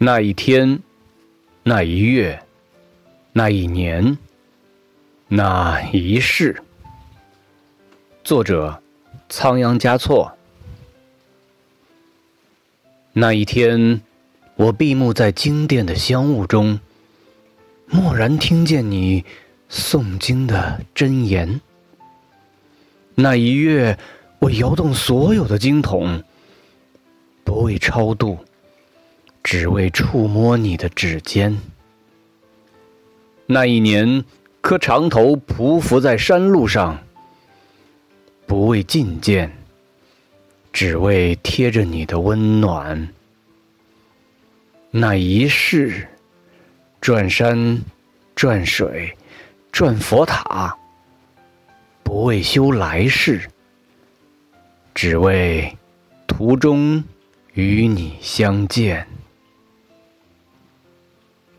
那一天，那一月，那一年，那一世。作者：仓央嘉措。那一天，我闭目在经殿的香雾中，蓦然听见你诵经的真言。那一月，我摇动所有的经筒，不为超度。只为触摸你的指尖。那一年，磕长头匍匐在山路上，不为觐见，只为贴着你的温暖。那一世，转山，转水，转佛塔，不为修来世，只为途中与你相见。